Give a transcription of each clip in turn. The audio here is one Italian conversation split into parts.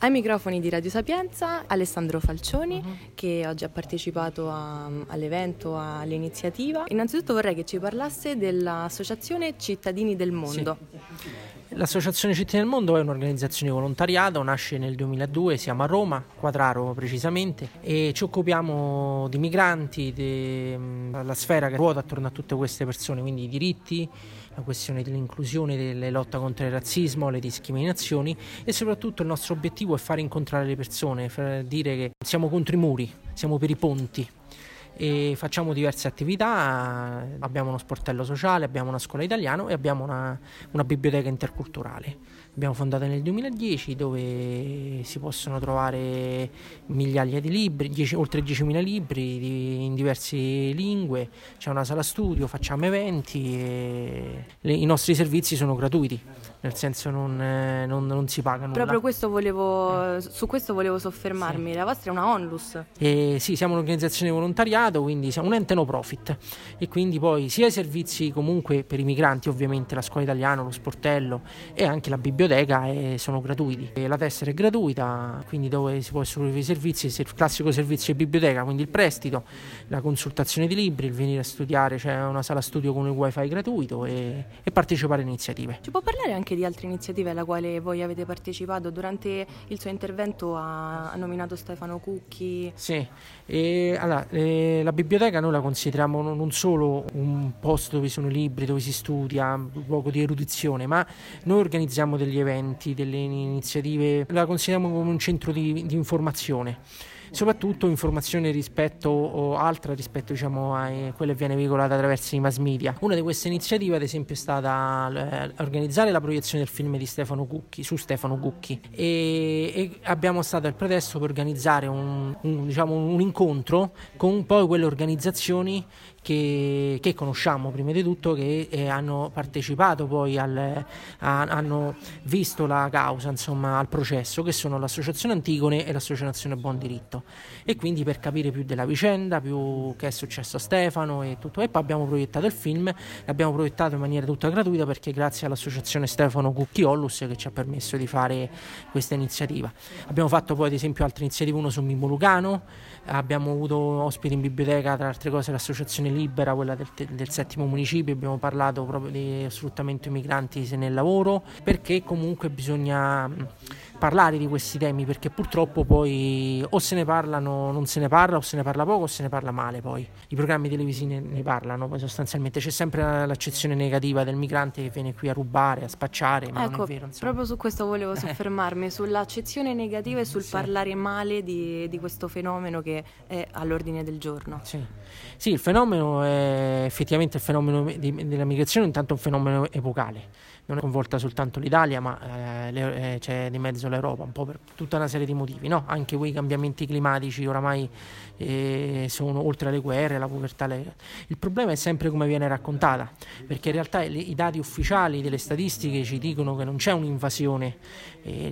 Ai microfoni di Radio Sapienza Alessandro Falcioni uh-huh. che oggi ha partecipato a, all'evento, all'iniziativa. Innanzitutto vorrei che ci parlasse dell'Associazione Cittadini del Mondo. Sì. L'Associazione Cittadini del Mondo è un'organizzazione di volontariato, nasce nel 2002, siamo a Roma, Quadraro precisamente, e ci occupiamo di migranti, della sfera che ruota attorno a tutte queste persone, quindi i diritti, la questione dell'inclusione, della lotta contro il razzismo, le discriminazioni e soprattutto il nostro obiettivo è fare incontrare le persone, dire che siamo contro i muri, siamo per i ponti e facciamo diverse attività, abbiamo uno sportello sociale, abbiamo una scuola italiana e abbiamo una, una biblioteca interculturale. Abbiamo fondato nel 2010 dove si possono trovare migliaia di libri, 10, oltre 10.000 libri di, in diverse lingue, c'è una sala studio, facciamo eventi e le, i nostri servizi sono gratuiti, nel senso non, non, non si pagano. Proprio questo volevo, su questo volevo soffermarmi, sì. la vostra è una onlus. Eh, sì, siamo un'organizzazione di volontariato, quindi siamo un ente no profit e quindi poi sia i servizi comunque per i migranti, ovviamente la scuola italiana, lo sportello e anche la biblioteca biblioteca e sono gratuiti. E la tessera è gratuita, quindi dove si possono usufruire i servizi, il classico servizio di biblioteca, quindi il prestito, la consultazione di libri, il venire a studiare, c'è cioè una sala studio con il wifi gratuito e, e partecipare a iniziative. Ci può parlare anche di altre iniziative alla quale voi avete partecipato? Durante il suo intervento ha, ha nominato Stefano Cucchi. Sì, e, allora, eh, la biblioteca noi la consideriamo non solo un posto dove sono libri, dove si studia, un luogo di erudizione, ma noi organizziamo degli eventi, delle iniziative, la consideriamo come un centro di, di informazione soprattutto informazione rispetto o altra rispetto diciamo, a quella che viene veicolata attraverso i mass media. Una di queste iniziative ad esempio è stata eh, organizzare la proiezione del film di Stefano Cucchi su Stefano Cucchi e, e abbiamo stato il pretesto per organizzare un, un, diciamo, un incontro con poi quelle organizzazioni che, che, conosciamo prima di tutto, che eh, hanno partecipato poi al, a, hanno visto la causa, insomma, al processo, che sono l'Associazione Antigone e l'Associazione Buon Diritto. E quindi per capire più della vicenda, più che è successo a Stefano e tutto. E poi abbiamo proiettato il film, l'abbiamo proiettato in maniera tutta gratuita perché grazie all'Associazione Stefano Cucchiolus che ci ha permesso di fare questa iniziativa. Abbiamo fatto poi ad esempio altre iniziative, uno su Mimmo Lucano, abbiamo avuto ospiti in biblioteca, tra altre cose l'Associazione Libera, quella del, del, settimo municipio, abbiamo parlato proprio di sfruttamento dei migranti nel lavoro, perché comunque bisogna parlare di questi temi perché purtroppo poi o se ne parlano, non se ne parla, o se ne parla poco o se ne parla male poi. I programmi televisivi ne, ne parlano, poi sostanzialmente c'è sempre l'accezione negativa del migrante che viene qui a rubare, a spacciare, ma ecco, non è vero. Proprio su questo volevo soffermarmi, sull'accezione negativa e sul sì. parlare male di, di, questo fenomeno che è all'ordine del giorno. Sì, sì il fenomeno è effettivamente il fenomeno di, della migrazione, intanto è un fenomeno epocale non è coinvolta soltanto l'Italia, ma eh, le, eh, c'è di mezzo l'Europa, un po' per tutta una serie di motivi. No? Anche quei cambiamenti climatici oramai eh, sono oltre alle guerre, la povertà. Le... Il problema è sempre come viene raccontata, perché in realtà i, dati ufficiali delle statistiche ci dicono che non c'è un'invasione.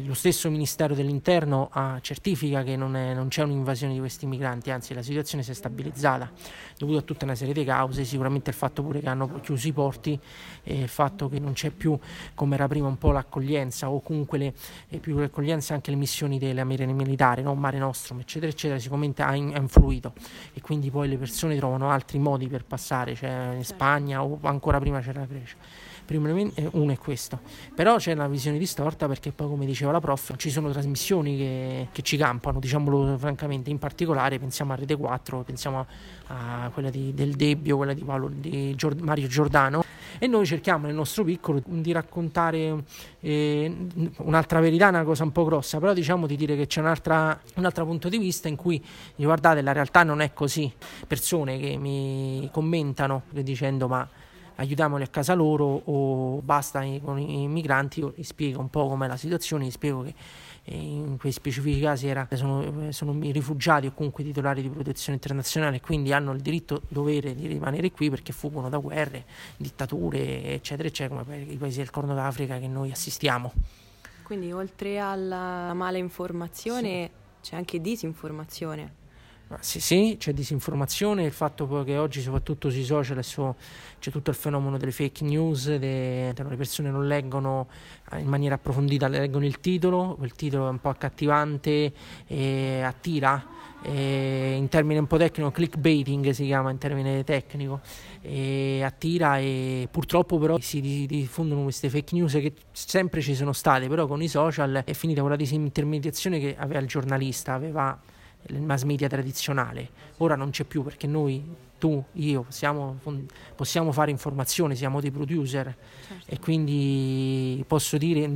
lo stesso Ministero dell'Interno ah, certifica che non, è, non c'è un'invasione di questi migranti, anzi la situazione si è stabilizzata dovuto a tutta una serie di cause, sicuramente il fatto pure che hanno chiuso i porti, eh, il fatto che non c'è più come era prima un po' l'accoglienza o comunque le, eh, più l'accoglienza anche le missioni della marina militare, no? Mare Nostrum eccetera eccetera, sicuramente ha, in, ha, influito. E quindi poi le persone trovano altri modi per passare, cioè in Spagna o ancora prima c'era la Grecia primo eh, uno è questo. Però c'è una visione distorta perché poi, come diceva la prof, ci sono trasmissioni che, che ci campano, diciamolo francamente, in particolare pensiamo a Rete 4, pensiamo a, a quella di, del Debbio, quella di, Paolo, di Giord- Mario Giordano. E noi cerchiamo nel nostro piccolo di raccontare eh, un'altra verità, una cosa un po' grossa, però diciamo di dire che c'è un altro punto di vista in cui guardate la realtà non è così, persone che mi commentano dicendo ma aiutiamoli a casa loro o basta con i migranti, io gli spiego un po' com'è la situazione, gli spiego che eh, in quei specifici casi era, sono, sono rifugiati o comunque titolari di protezione internazionale, quindi hanno il diritto dovere di rimanere qui perché fuggono da guerre, dittature, eccetera, eccetera, come i paesi del Corno d'Africa che noi assistiamo. Quindi oltre alla mala informazione sì. c'è anche disinformazione Sì, sì, c'è disinformazione, il fatto che oggi soprattutto sui social c'è tutto il fenomeno delle fake news, de, le persone non leggono in maniera approfondita, leggono il titolo, quel titolo è un po' accattivante e attira, e in termine un po' tecnico, clickbaiting si chiama in termine tecnico, e attira e purtroppo però si diffondono queste fake news che sempre ci sono state, però con i social è finita quella disintermediazione che aveva il giornalista, aveva il mass media tradizionale. Ora non c'è più perché noi, tu, io, possiamo, possiamo fare informazione, siamo dei producer certo. e quindi posso dire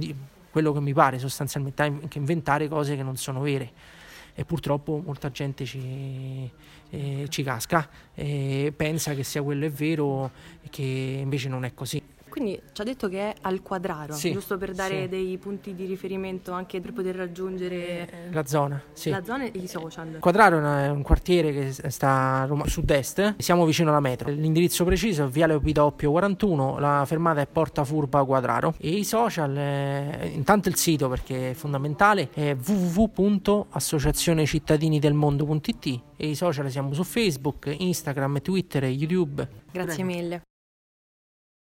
quello che mi pare sostanzialmente, anche inventare cose che non sono vere. E purtroppo molta gente ci, eh, ci casca e pensa che sia quello è vero e che invece non è così. Quindi ci ha detto che è al quadraro, sì, giusto per dare sì. dei punti di riferimento anche per poter raggiungere eh, la zona, sì. la zona e i social. Quadraro è un quartiere che sta a Roma sud-est, siamo vicino alla metro. L'indirizzo preciso è Viale Opitoppio 41, la fermata è Porta Furba Quadraro e i social, eh, intanto il sito perché è fondamentale, è www.associazionecittadinidelmondo.it e i social siamo su Facebook, Instagram, Twitter e YouTube. Grazie mille.